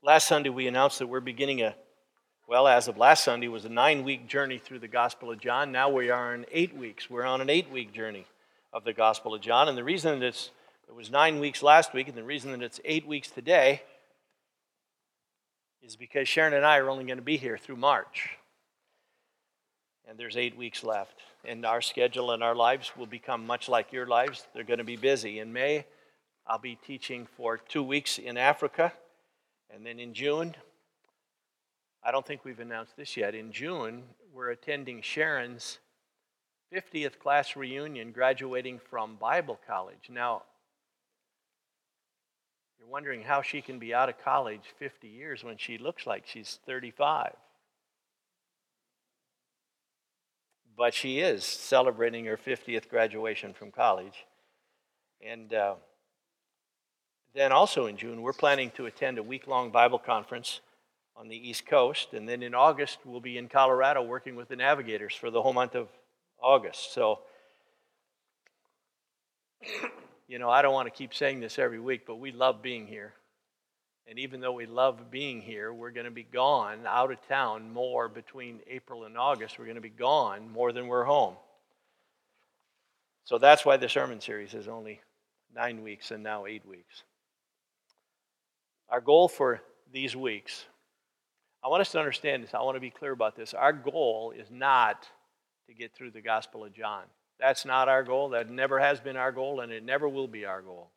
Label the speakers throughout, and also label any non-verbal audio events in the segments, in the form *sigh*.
Speaker 1: Last Sunday, we announced that we're beginning a, well, as of last Sunday, was a nine week journey through the Gospel of John. Now we are in eight weeks. We're on an eight week journey of the Gospel of John. And the reason that it's, it was nine weeks last week and the reason that it's eight weeks today is because Sharon and I are only going to be here through March. And there's eight weeks left. And our schedule and our lives will become much like your lives. They're going to be busy. In May, I'll be teaching for two weeks in Africa. And then in June, I don't think we've announced this yet. In June, we're attending Sharon's 50th class reunion graduating from Bible college. Now, you're wondering how she can be out of college 50 years when she looks like she's 35. But she is celebrating her 50th graduation from college. And uh, then also in June, we're planning to attend a week long Bible conference on the East Coast. And then in August, we'll be in Colorado working with the navigators for the whole month of August. So, you know, I don't want to keep saying this every week, but we love being here. And even though we love being here, we're going to be gone out of town more between April and August. We're going to be gone more than we're home. So that's why the sermon series is only nine weeks and now eight weeks. Our goal for these weeks, I want us to understand this. I want to be clear about this. Our goal is not to get through the Gospel of John. That's not our goal. That never has been our goal, and it never will be our goal.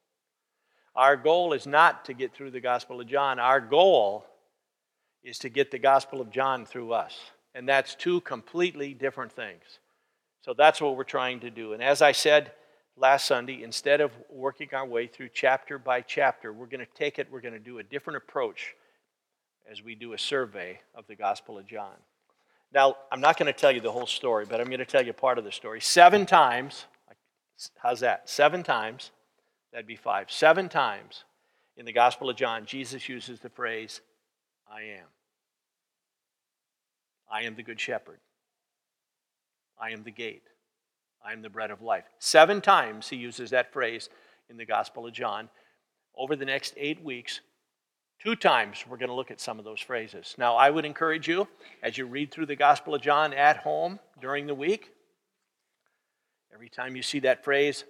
Speaker 1: Our goal is not to get through the Gospel of John. Our goal is to get the Gospel of John through us. And that's two completely different things. So that's what we're trying to do. And as I said last Sunday, instead of working our way through chapter by chapter, we're going to take it, we're going to do a different approach as we do a survey of the Gospel of John. Now, I'm not going to tell you the whole story, but I'm going to tell you part of the story. Seven times, how's that? Seven times, that'd be five. Seven times in the Gospel of John, Jesus uses the phrase, I am. I am the Good Shepherd. I am the gate. I am the bread of life. Seven times he uses that phrase in the Gospel of John. Over the next eight weeks, Two times we're going to look at some of those phrases. Now, I would encourage you, as you read through the Gospel of John at home during the week, every time you see that phrase,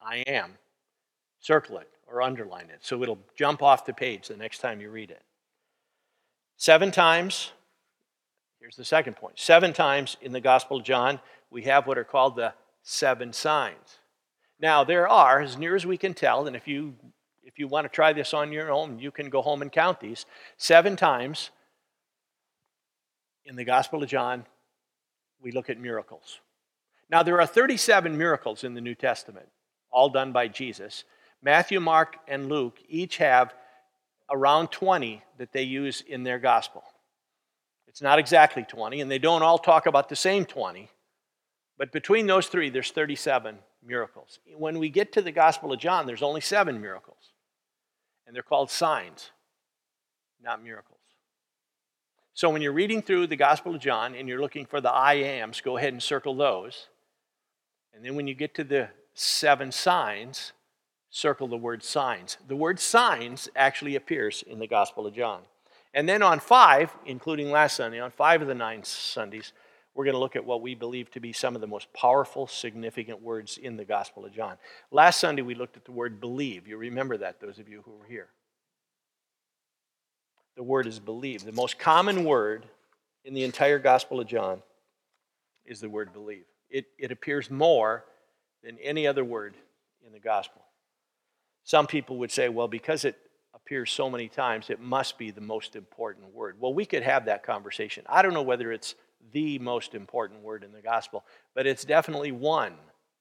Speaker 1: I am, circle it or underline it so it'll jump off the page the next time you read it. Seven times, here's the second point seven times in the Gospel of John, we have what are called the seven signs. Now, there are, as near as we can tell, and if you if you want to try this on your own, you can go home and count these. Seven times in the Gospel of John, we look at miracles. Now, there are 37 miracles in the New Testament, all done by Jesus. Matthew, Mark, and Luke each have around 20 that they use in their gospel. It's not exactly 20, and they don't all talk about the same 20, but between those three, there's 37 miracles. When we get to the Gospel of John, there's only seven miracles and they're called signs, not miracles. So when you're reading through the Gospel of John and you're looking for the I ams, go ahead and circle those. And then when you get to the seven signs, circle the word signs. The word signs actually appears in the Gospel of John. And then on five, including last Sunday, on five of the nine Sundays, we're going to look at what we believe to be some of the most powerful, significant words in the Gospel of John. Last Sunday, we looked at the word believe. You remember that, those of you who were here. The word is believe. The most common word in the entire Gospel of John is the word believe. It, it appears more than any other word in the Gospel. Some people would say, well, because it appears so many times, it must be the most important word. Well, we could have that conversation. I don't know whether it's the most important word in the gospel, but it's definitely one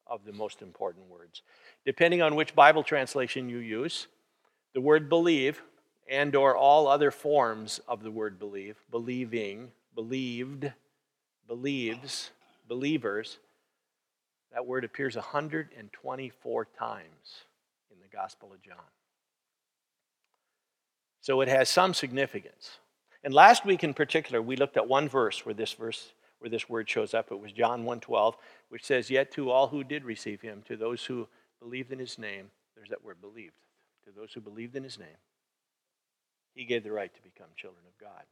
Speaker 1: of the most important words. Depending on which Bible translation you use, the word believe and or all other forms of the word believe, believing, believed, believes, believers, that word appears 124 times in the Gospel of John. So it has some significance. And last week in particular, we looked at one verse where this verse where this word shows up. It was John 1:12, which says, "Yet to all who did receive him, to those who believed in his name, there's that word believed. To those who believed in his name, He gave the right to become children of God.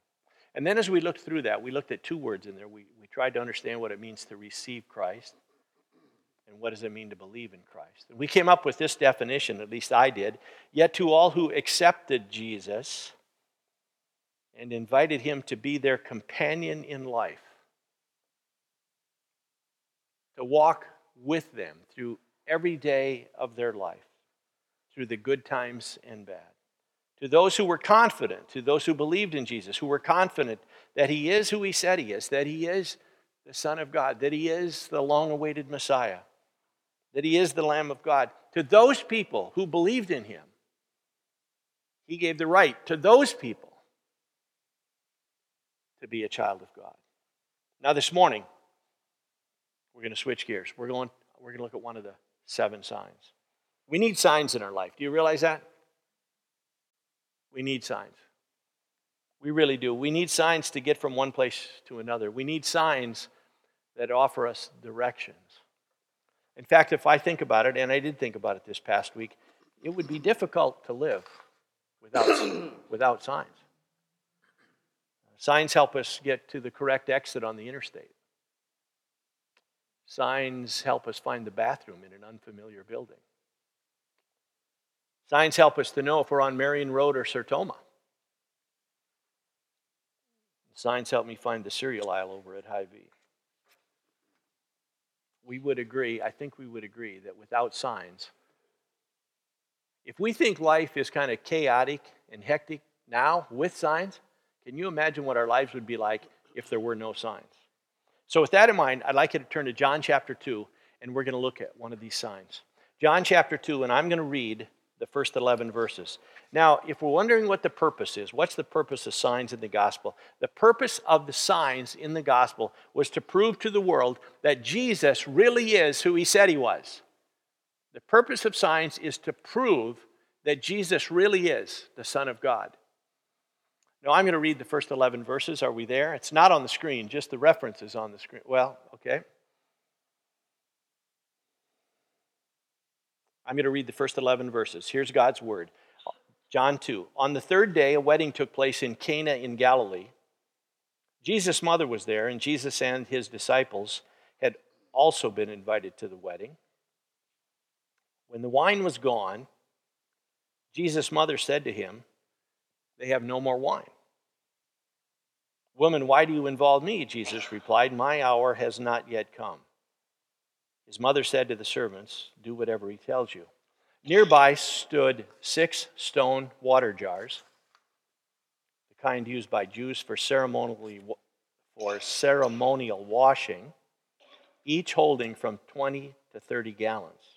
Speaker 1: And then as we looked through that, we looked at two words in there. We, we tried to understand what it means to receive Christ and what does it mean to believe in Christ. And we came up with this definition, at least I did. Yet to all who accepted Jesus and invited him to be their companion in life, to walk with them through every day of their life, through the good times and bad to those who were confident, to those who believed in Jesus, who were confident that he is who he said he is, that he is the Son of God, that he is the long awaited Messiah, that he is the Lamb of God. To those people who believed in him, he gave the right to those people to be a child of God. Now, this morning, we're going to switch gears. We're going, we're going to look at one of the seven signs. We need signs in our life. Do you realize that? We need signs. We really do. We need signs to get from one place to another. We need signs that offer us directions. In fact, if I think about it, and I did think about it this past week, it would be difficult to live without, without signs. Signs help us get to the correct exit on the interstate. Signs help us find the bathroom in an unfamiliar building. Signs help us to know if we're on Marion Road or Sertoma. Signs help me find the cereal aisle over at Hy-Vee. We would agree, I think we would agree, that without signs, if we think life is kind of chaotic and hectic now with signs, can you imagine what our lives would be like if there were no signs? So, with that in mind, I'd like you to turn to John chapter 2, and we're going to look at one of these signs. John chapter 2, and I'm going to read the first 11 verses. Now, if we're wondering what the purpose is, what's the purpose of signs in the gospel? The purpose of the signs in the gospel was to prove to the world that Jesus really is who he said he was. The purpose of signs is to prove that Jesus really is the Son of God. Now, I'm going to read the first 11 verses. Are we there? It's not on the screen, just the reference is on the screen. Well, okay. I'm going to read the first 11 verses. Here's God's word John 2. On the third day, a wedding took place in Cana in Galilee. Jesus' mother was there, and Jesus and his disciples had also been invited to the wedding. When the wine was gone, Jesus' mother said to him, They have no more wine. Woman, why do you involve me? Jesus replied, My hour has not yet come. His mother said to the servants, Do whatever he tells you. Nearby stood six stone water jars, the kind used by Jews for ceremonially for ceremonial washing, each holding from 20 to 30 gallons.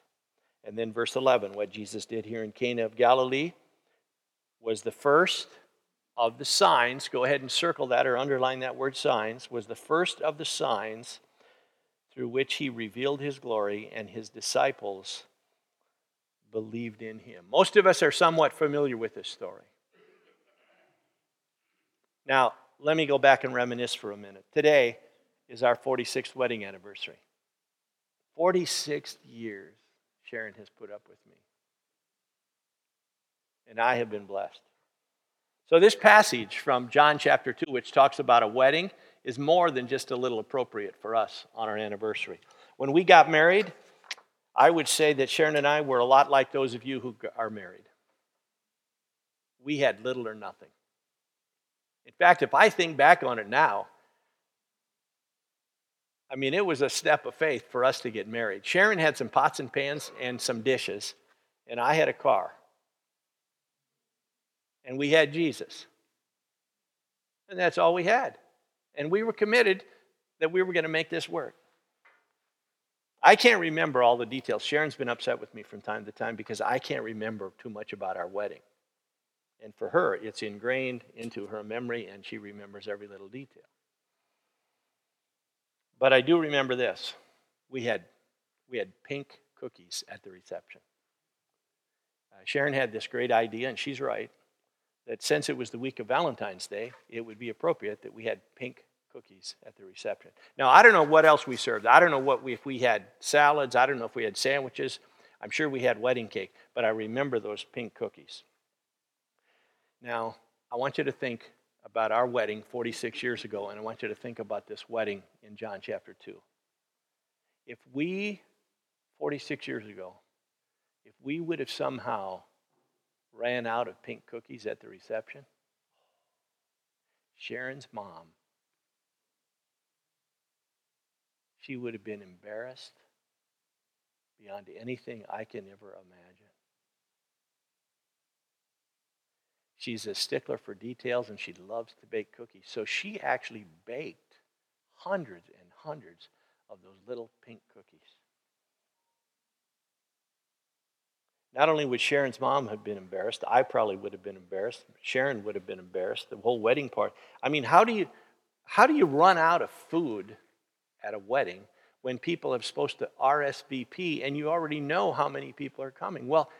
Speaker 1: And then, verse 11, what Jesus did here in Cana of Galilee was the first of the signs, go ahead and circle that or underline that word signs, was the first of the signs through which he revealed his glory and his disciples believed in him. Most of us are somewhat familiar with this story. Now, let me go back and reminisce for a minute. Today is our 46th wedding anniversary. 46 years Sharon has put up with me. And I have been blessed. So, this passage from John chapter 2, which talks about a wedding, is more than just a little appropriate for us on our anniversary. When we got married, I would say that Sharon and I were a lot like those of you who are married. We had little or nothing. In fact, if I think back on it now, I mean, it was a step of faith for us to get married. Sharon had some pots and pans and some dishes, and I had a car and we had Jesus. And that's all we had. And we were committed that we were going to make this work. I can't remember all the details. Sharon's been upset with me from time to time because I can't remember too much about our wedding. And for her, it's ingrained into her memory, and she remembers every little detail. But I do remember this we had, we had pink cookies at the reception. Uh, Sharon had this great idea, and she's right, that since it was the week of Valentine's Day, it would be appropriate that we had pink cookies at the reception. Now, I don't know what else we served. I don't know what we, if we had salads. I don't know if we had sandwiches. I'm sure we had wedding cake, but I remember those pink cookies. Now, I want you to think about our wedding 46 years ago, and I want you to think about this wedding in John chapter 2. If we, 46 years ago, if we would have somehow ran out of pink cookies at the reception, Sharon's mom, she would have been embarrassed beyond anything I can ever imagine. She's a stickler for details and she loves to bake cookies. So she actually baked hundreds and hundreds of those little pink cookies. Not only would Sharon's mom have been embarrassed, I probably would have been embarrassed. Sharon would have been embarrassed. The whole wedding part. I mean, how do you how do you run out of food at a wedding when people are supposed to RSVP and you already know how many people are coming? Well,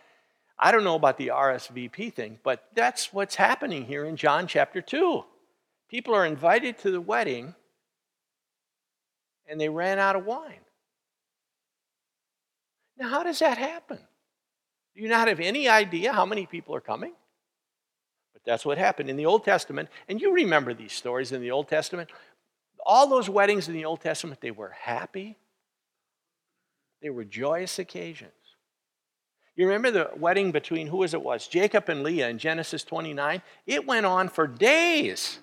Speaker 1: I don't know about the RSVP thing, but that's what's happening here in John chapter 2. People are invited to the wedding and they ran out of wine. Now, how does that happen? Do you not have any idea how many people are coming? But that's what happened in the Old Testament. And you remember these stories in the Old Testament. All those weddings in the Old Testament, they were happy, they were joyous occasions. You remember the wedding between who was it was? Jacob and Leah in Genesis 29? It went on for days.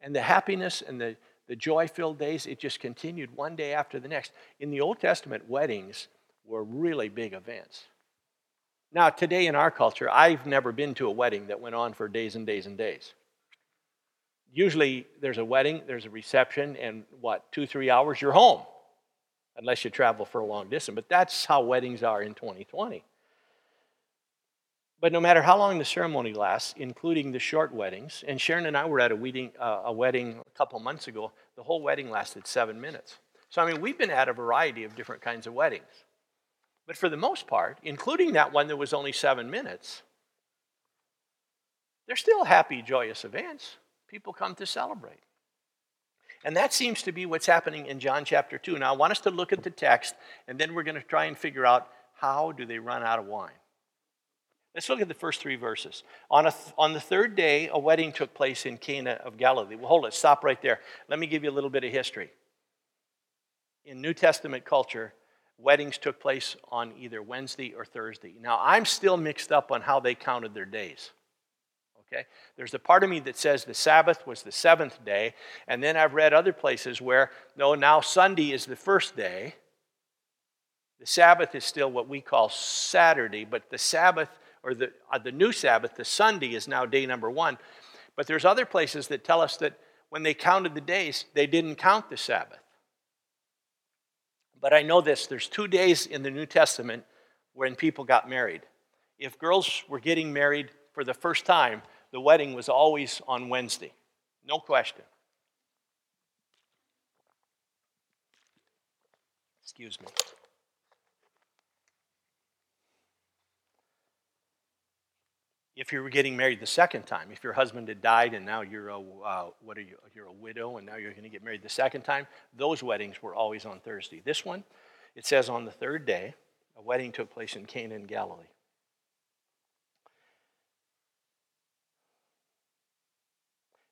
Speaker 1: And the happiness and the, the joy filled days, it just continued one day after the next. In the Old Testament, weddings were really big events. Now, today in our culture, I've never been to a wedding that went on for days and days and days. Usually, there's a wedding, there's a reception, and what, two, three hours, you're home unless you travel for a long distance. But that's how weddings are in 2020. But no matter how long the ceremony lasts, including the short weddings, and Sharon and I were at a wedding, uh, a wedding a couple months ago, the whole wedding lasted seven minutes. So, I mean, we've been at a variety of different kinds of weddings. But for the most part, including that one that was only seven minutes, they're still happy, joyous events. People come to celebrate. And that seems to be what's happening in John chapter 2. Now, I want us to look at the text, and then we're going to try and figure out how do they run out of wine. Let's look at the first three verses. On, th- on the third day, a wedding took place in Cana of Galilee. Well, hold it, stop right there. Let me give you a little bit of history. In New Testament culture, weddings took place on either Wednesday or Thursday. Now, I'm still mixed up on how they counted their days. Okay? There's a part of me that says the Sabbath was the seventh day, and then I've read other places where, no, now Sunday is the first day. The Sabbath is still what we call Saturday, but the Sabbath, or the, uh, the new Sabbath, the Sunday, is now day number one. But there's other places that tell us that when they counted the days, they didn't count the Sabbath. But I know this there's two days in the New Testament when people got married. If girls were getting married for the first time, the wedding was always on Wednesday. No question. Excuse me. If you were getting married the second time, if your husband had died and now you're a uh, what are you? You're a widow and now you're going to get married the second time. Those weddings were always on Thursday. This one, it says on the third day, a wedding took place in Cana in Galilee.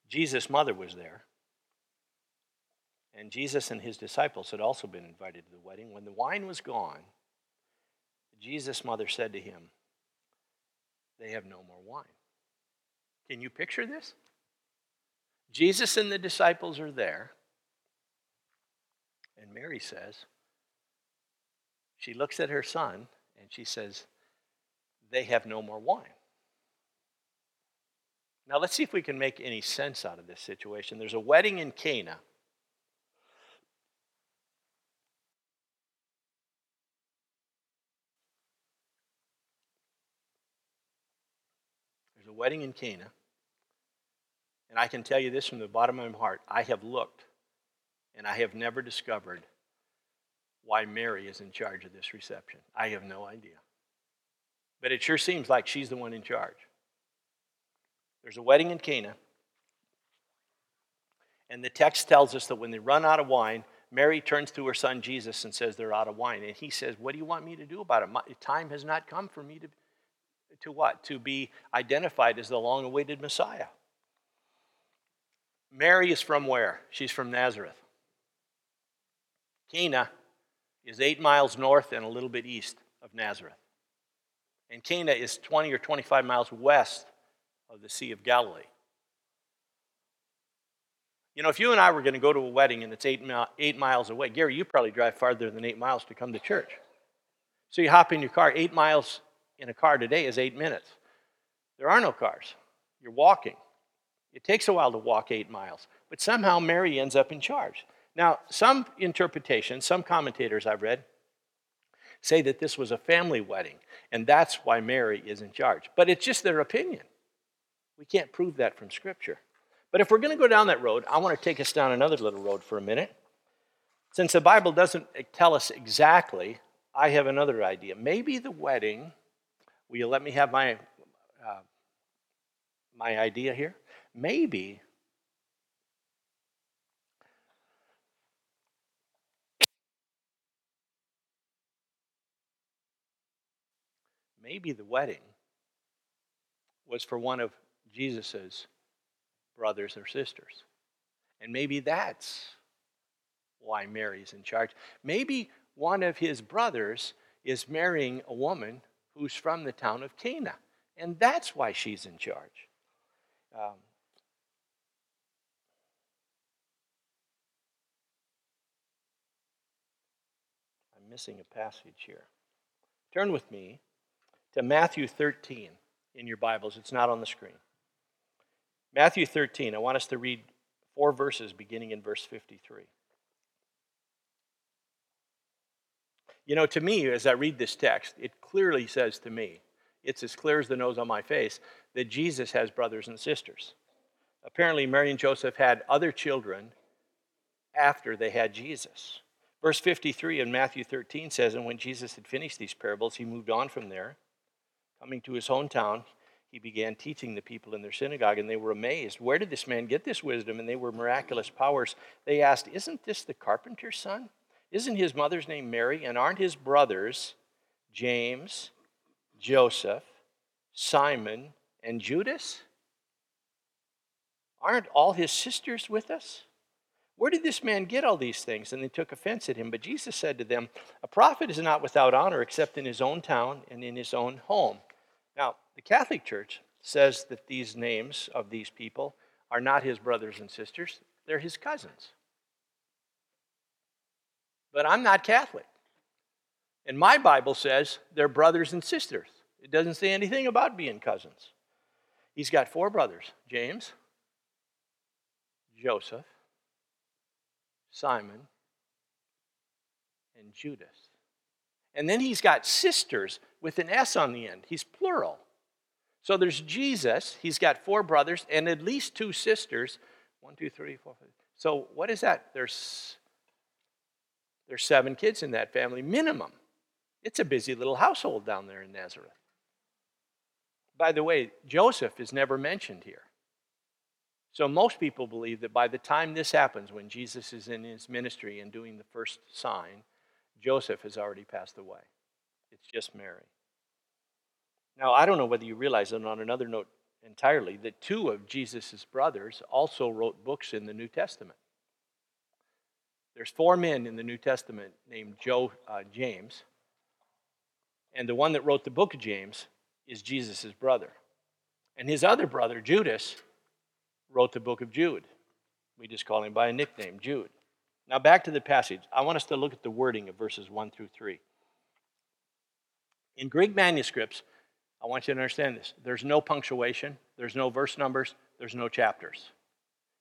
Speaker 1: Jesus' mother was there. And Jesus and his disciples had also been invited to the wedding. When the wine was gone, Jesus' mother said to him, They have no more wine. Can you picture this? Jesus and the disciples are there. And Mary says, she looks at her son and she says, They have no more wine. Now, let's see if we can make any sense out of this situation. There's a wedding in Cana. There's a wedding in Cana. And I can tell you this from the bottom of my heart I have looked and I have never discovered why Mary is in charge of this reception. I have no idea. But it sure seems like she's the one in charge. There's a wedding in Cana. And the text tells us that when they run out of wine, Mary turns to her son Jesus and says they're out of wine. And he says, What do you want me to do about it? My, time has not come for me to, to what? To be identified as the long awaited Messiah. Mary is from where? She's from Nazareth. Cana is eight miles north and a little bit east of Nazareth. And Cana is 20 or 25 miles west of the Sea of Galilee. You know, if you and I were going to go to a wedding and it's eight, eight miles away, Gary, you probably drive farther than eight miles to come to church. So you hop in your car. Eight miles in a car today is eight minutes. There are no cars. You're walking. It takes a while to walk eight miles. But somehow Mary ends up in charge. Now, some interpretations, some commentators I've read, say that this was a family wedding, and that's why Mary is in charge. But it's just their opinion. We can't prove that from Scripture. But if we're going to go down that road, I want to take us down another little road for a minute. Since the Bible doesn't tell us exactly, I have another idea. Maybe the wedding, will you let me have my, uh, my idea here? Maybe maybe the wedding was for one of Jesus's brothers or sisters. And maybe that's why Mary's in charge. Maybe one of his brothers is marrying a woman who's from the town of Cana, and that's why she's in charge. Um, I'm missing a passage here. Turn with me to Matthew 13 in your Bibles. It's not on the screen. Matthew 13, I want us to read four verses beginning in verse 53. You know, to me, as I read this text, it clearly says to me, it's as clear as the nose on my face, that Jesus has brothers and sisters. Apparently, Mary and Joseph had other children after they had Jesus. Verse 53 in Matthew 13 says, And when Jesus had finished these parables, he moved on from there. Coming to his hometown, he began teaching the people in their synagogue, and they were amazed. Where did this man get this wisdom? And they were miraculous powers. They asked, Isn't this the carpenter's son? Isn't his mother's name Mary? And aren't his brothers James, Joseph, Simon, and Judas? Aren't all his sisters with us? Where did this man get all these things? And they took offense at him. But Jesus said to them, A prophet is not without honor except in his own town and in his own home. Now, the Catholic Church says that these names of these people are not his brothers and sisters, they're his cousins. But I'm not Catholic. And my Bible says they're brothers and sisters. It doesn't say anything about being cousins. He's got four brothers James, Joseph, Simon, and Judas. And then he's got sisters with an S on the end. He's plural. So there's Jesus. He's got four brothers and at least two sisters. One, two, three, four, five. So what is that? There's there's seven kids in that family minimum. It's a busy little household down there in Nazareth. By the way, Joseph is never mentioned here. So most people believe that by the time this happens, when Jesus is in his ministry and doing the first sign, Joseph has already passed away. It's just Mary. Now, I don't know whether you realize, and on another note entirely, that two of Jesus' brothers also wrote books in the New Testament. There's four men in the New Testament named Joe, uh, James, and the one that wrote the book of James is Jesus' brother. And his other brother, Judas, wrote the book of Jude. We just call him by a nickname, Jude. Now, back to the passage. I want us to look at the wording of verses 1 through 3. In Greek manuscripts, I want you to understand this there's no punctuation, there's no verse numbers, there's no chapters.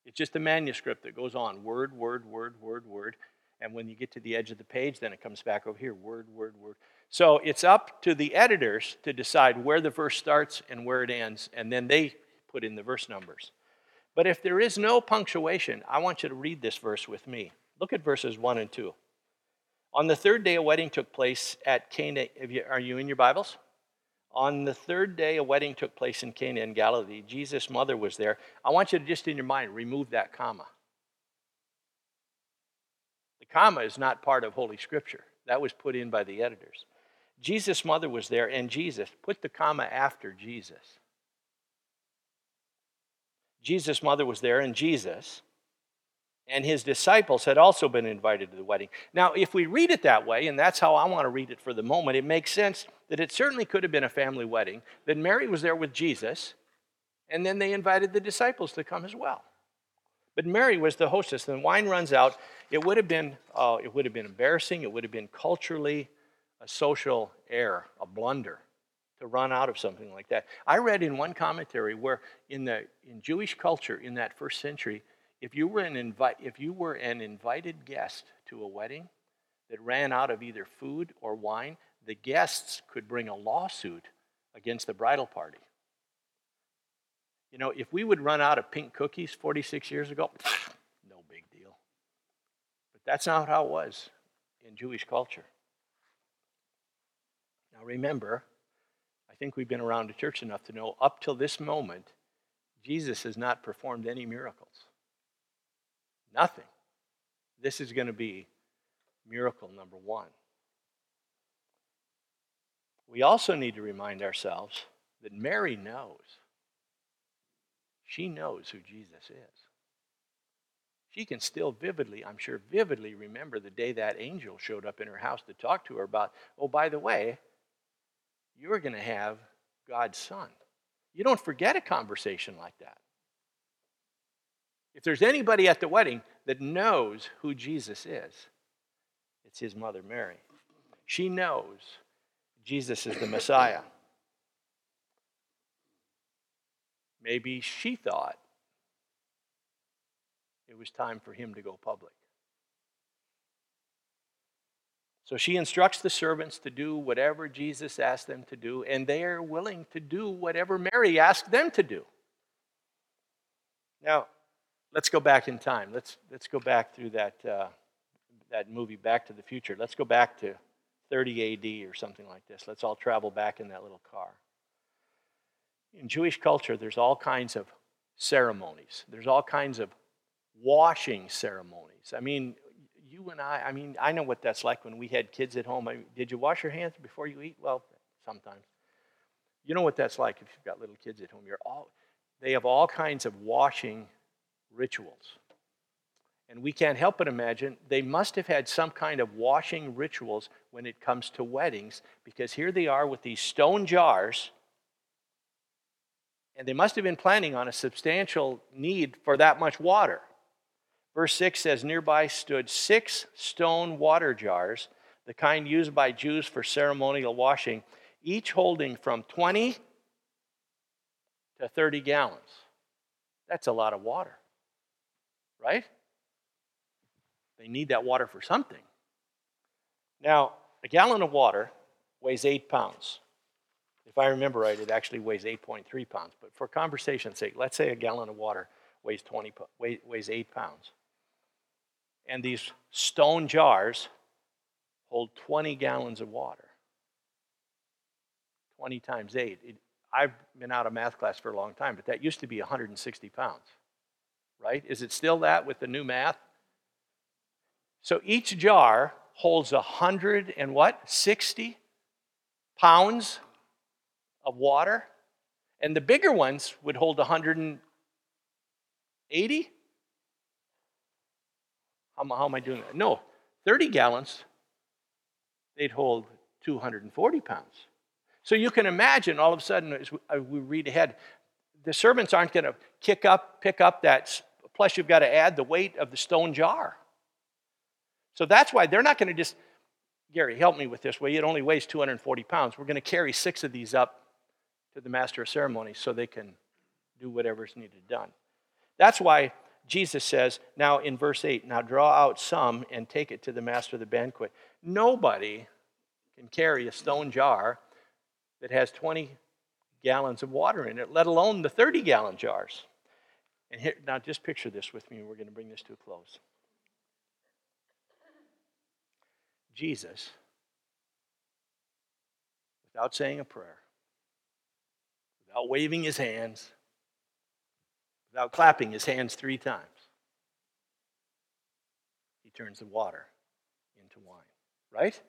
Speaker 1: It's just a manuscript that goes on word, word, word, word, word. And when you get to the edge of the page, then it comes back over here word, word, word. So it's up to the editors to decide where the verse starts and where it ends, and then they put in the verse numbers. But if there is no punctuation, I want you to read this verse with me. Look at verses 1 and 2. On the third day, a wedding took place at Cana. Are you in your Bibles? On the third day, a wedding took place in Cana in Galilee. Jesus' mother was there. I want you to just in your mind remove that comma. The comma is not part of Holy Scripture, that was put in by the editors. Jesus' mother was there, and Jesus. Put the comma after Jesus. Jesus' mother was there, and Jesus and his disciples had also been invited to the wedding. Now, if we read it that way, and that's how I want to read it for the moment, it makes sense that it certainly could have been a family wedding, that Mary was there with Jesus, and then they invited the disciples to come as well. But Mary was the hostess. The wine runs out. It would have been, uh, it would have been embarrassing. It would have been culturally a social error, a blunder to run out of something like that. I read in one commentary where in the in Jewish culture in that first century, if you were an invite if you were an invited guest to a wedding that ran out of either food or wine, the guests could bring a lawsuit against the bridal party. You know, if we would run out of pink cookies 46 years ago, *sniffs* no big deal. But that's not how it was in Jewish culture. Now remember, I think we've been around the church enough to know up till this moment, Jesus has not performed any miracles. Nothing. This is going to be miracle number one. We also need to remind ourselves that Mary knows. She knows who Jesus is. She can still vividly, I'm sure, vividly remember the day that angel showed up in her house to talk to her about, oh, by the way, you're going to have God's Son. You don't forget a conversation like that. If there's anybody at the wedding that knows who Jesus is, it's his mother Mary. She knows Jesus is the Messiah. Maybe she thought it was time for him to go public. So she instructs the servants to do whatever Jesus asked them to do, and they are willing to do whatever Mary asked them to do. Now, let's go back in time. Let's, let's go back through that, uh, that movie, Back to the Future. Let's go back to 30 AD or something like this. Let's all travel back in that little car. In Jewish culture, there's all kinds of ceremonies, there's all kinds of washing ceremonies. I mean, you and I, I mean, I know what that's like when we had kids at home. I mean, did you wash your hands before you eat? Well, sometimes. You know what that's like if you've got little kids at home. You're all, they have all kinds of washing rituals. And we can't help but imagine they must have had some kind of washing rituals when it comes to weddings, because here they are with these stone jars, and they must have been planning on a substantial need for that much water. Verse 6 says, Nearby stood six stone water jars, the kind used by Jews for ceremonial washing, each holding from 20 to 30 gallons. That's a lot of water, right? They need that water for something. Now, a gallon of water weighs eight pounds. If I remember right, it actually weighs 8.3 pounds. But for conversation's sake, let's say a gallon of water weighs, 20, weighs 8 pounds. And these stone jars hold 20 gallons of water. 20 times 8. It, I've been out of math class for a long time, but that used to be 160 pounds, right? Is it still that with the new math? So each jar holds 100 and what? 60 pounds of water. And the bigger ones would hold 180 how, how am I doing that? No, 30 gallons, they'd hold 240 pounds. So you can imagine all of a sudden, as we read ahead, the servants aren't going to kick up, pick up that, plus you've got to add the weight of the stone jar. So that's why they're not going to just, Gary, help me with this. Well, it only weighs 240 pounds. We're going to carry six of these up to the master of ceremonies so they can do whatever's needed done. That's why Jesus says, now in verse 8, now draw out some and take it to the master of the banquet. Nobody can carry a stone jar that has 20 gallons of water in it, let alone the 30 gallon jars. And here, now just picture this with me. and We're going to bring this to a close. Jesus, without saying a prayer, without waving his hands, without clapping his hands three times, he turns the water into wine. Right?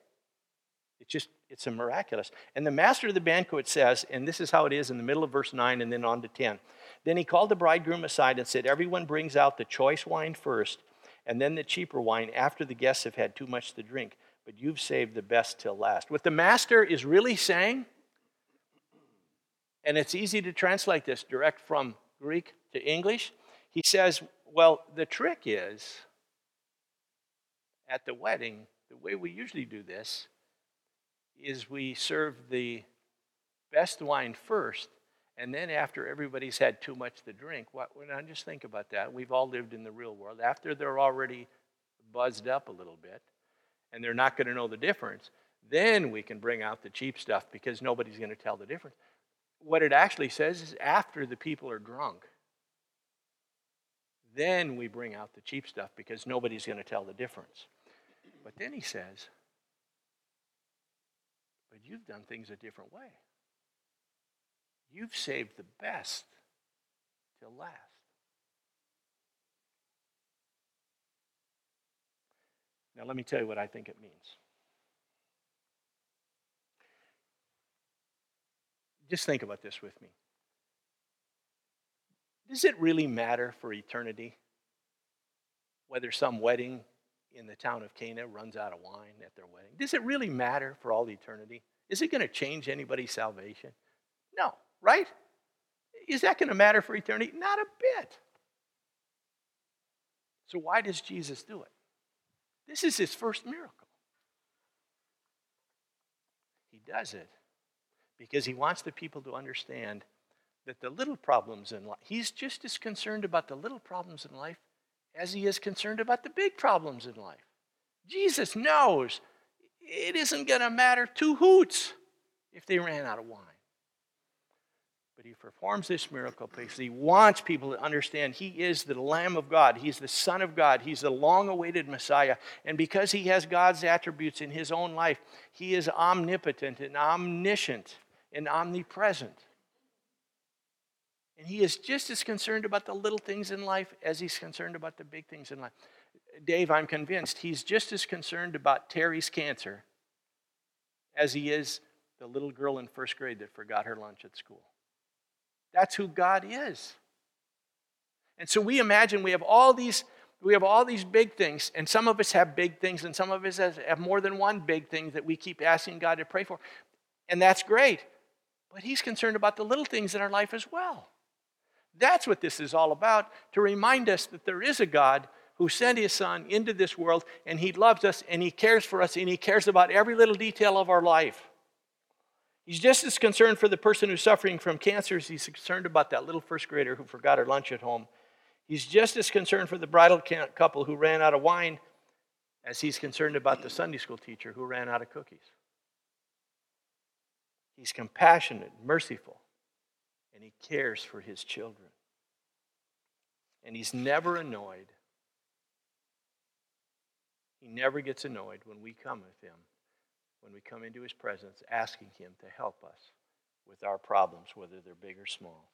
Speaker 1: It's just, it's a miraculous. And the master of the banquet says, and this is how it is in the middle of verse 9 and then on to 10. Then he called the bridegroom aside and said, Everyone brings out the choice wine first, and then the cheaper wine after the guests have had too much to drink. But you've saved the best till last. What the master is really saying, and it's easy to translate this direct from Greek to English, he says, Well, the trick is at the wedding, the way we usually do this is we serve the best wine first, and then after everybody's had too much to drink, what, now just think about that. We've all lived in the real world. After they're already buzzed up a little bit, and they're not going to know the difference, then we can bring out the cheap stuff because nobody's going to tell the difference. What it actually says is after the people are drunk, then we bring out the cheap stuff because nobody's going to tell the difference. But then he says, but you've done things a different way. You've saved the best till last. Now, let me tell you what I think it means. Just think about this with me. Does it really matter for eternity whether some wedding in the town of Cana runs out of wine at their wedding. Does it really matter for all eternity? Is it going to change anybody's salvation? No, right? Is that going to matter for eternity? Not a bit. So, why does Jesus do it? This is his first miracle. He does it because he wants the people to understand that the little problems in life, he's just as concerned about the little problems in life as he is concerned about the big problems in life. Jesus knows it isn't going to matter two hoots if they ran out of wine. But he performs this miracle because he wants people to understand he is the Lamb of God. He's the Son of God. He's the long awaited Messiah. And because he has God's attributes in his own life, he is omnipotent and omniscient and omnipresent. And he is just as concerned about the little things in life as he's concerned about the big things in life. Dave, I'm convinced he's just as concerned about Terry's cancer as he is the little girl in first grade that forgot her lunch at school. That's who God is. And so we imagine we have all these we have all these big things, and some of us have big things, and some of us have more than one big thing that we keep asking God to pray for. And that's great. But He's concerned about the little things in our life as well. That's what this is all about to remind us that there is a God who sent his son into this world and he loves us and he cares for us and he cares about every little detail of our life. He's just as concerned for the person who's suffering from cancer as he's concerned about that little first grader who forgot her lunch at home. He's just as concerned for the bridal couple who ran out of wine as he's concerned about the Sunday school teacher who ran out of cookies. He's compassionate, merciful and he cares for his children. And he's never annoyed. He never gets annoyed when we come with him, when we come into his presence, asking him to help us with our problems, whether they're big or small.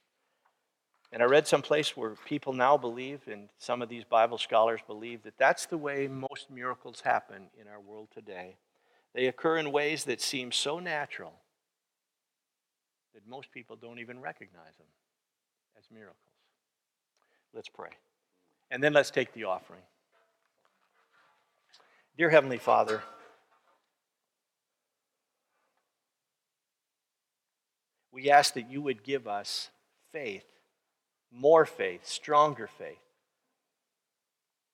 Speaker 1: And I read someplace where people now believe, and some of these Bible scholars believe, that that's the way most miracles happen in our world today. They occur in ways that seem so natural that most people don't even recognize them as miracles. Let's pray. And then let's take the offering. Dear Heavenly Father, we ask that you would give us faith, more faith, stronger faith,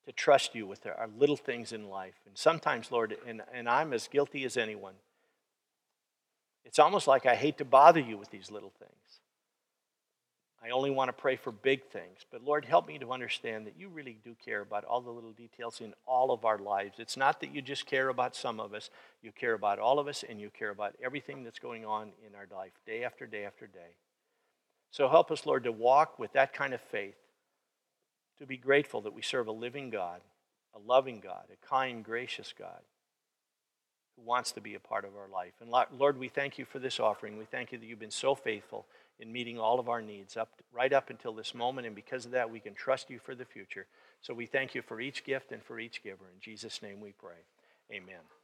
Speaker 1: to trust you with our little things in life. And sometimes, Lord, and, and I'm as guilty as anyone, it's almost like I hate to bother you with these little things. I only want to pray for big things. But Lord, help me to understand that you really do care about all the little details in all of our lives. It's not that you just care about some of us, you care about all of us, and you care about everything that's going on in our life, day after day after day. So help us, Lord, to walk with that kind of faith, to be grateful that we serve a living God, a loving God, a kind, gracious God who wants to be a part of our life. And Lord, we thank you for this offering. We thank you that you've been so faithful in meeting all of our needs up right up until this moment and because of that we can trust you for the future. So we thank you for each gift and for each giver. In Jesus name we pray. Amen.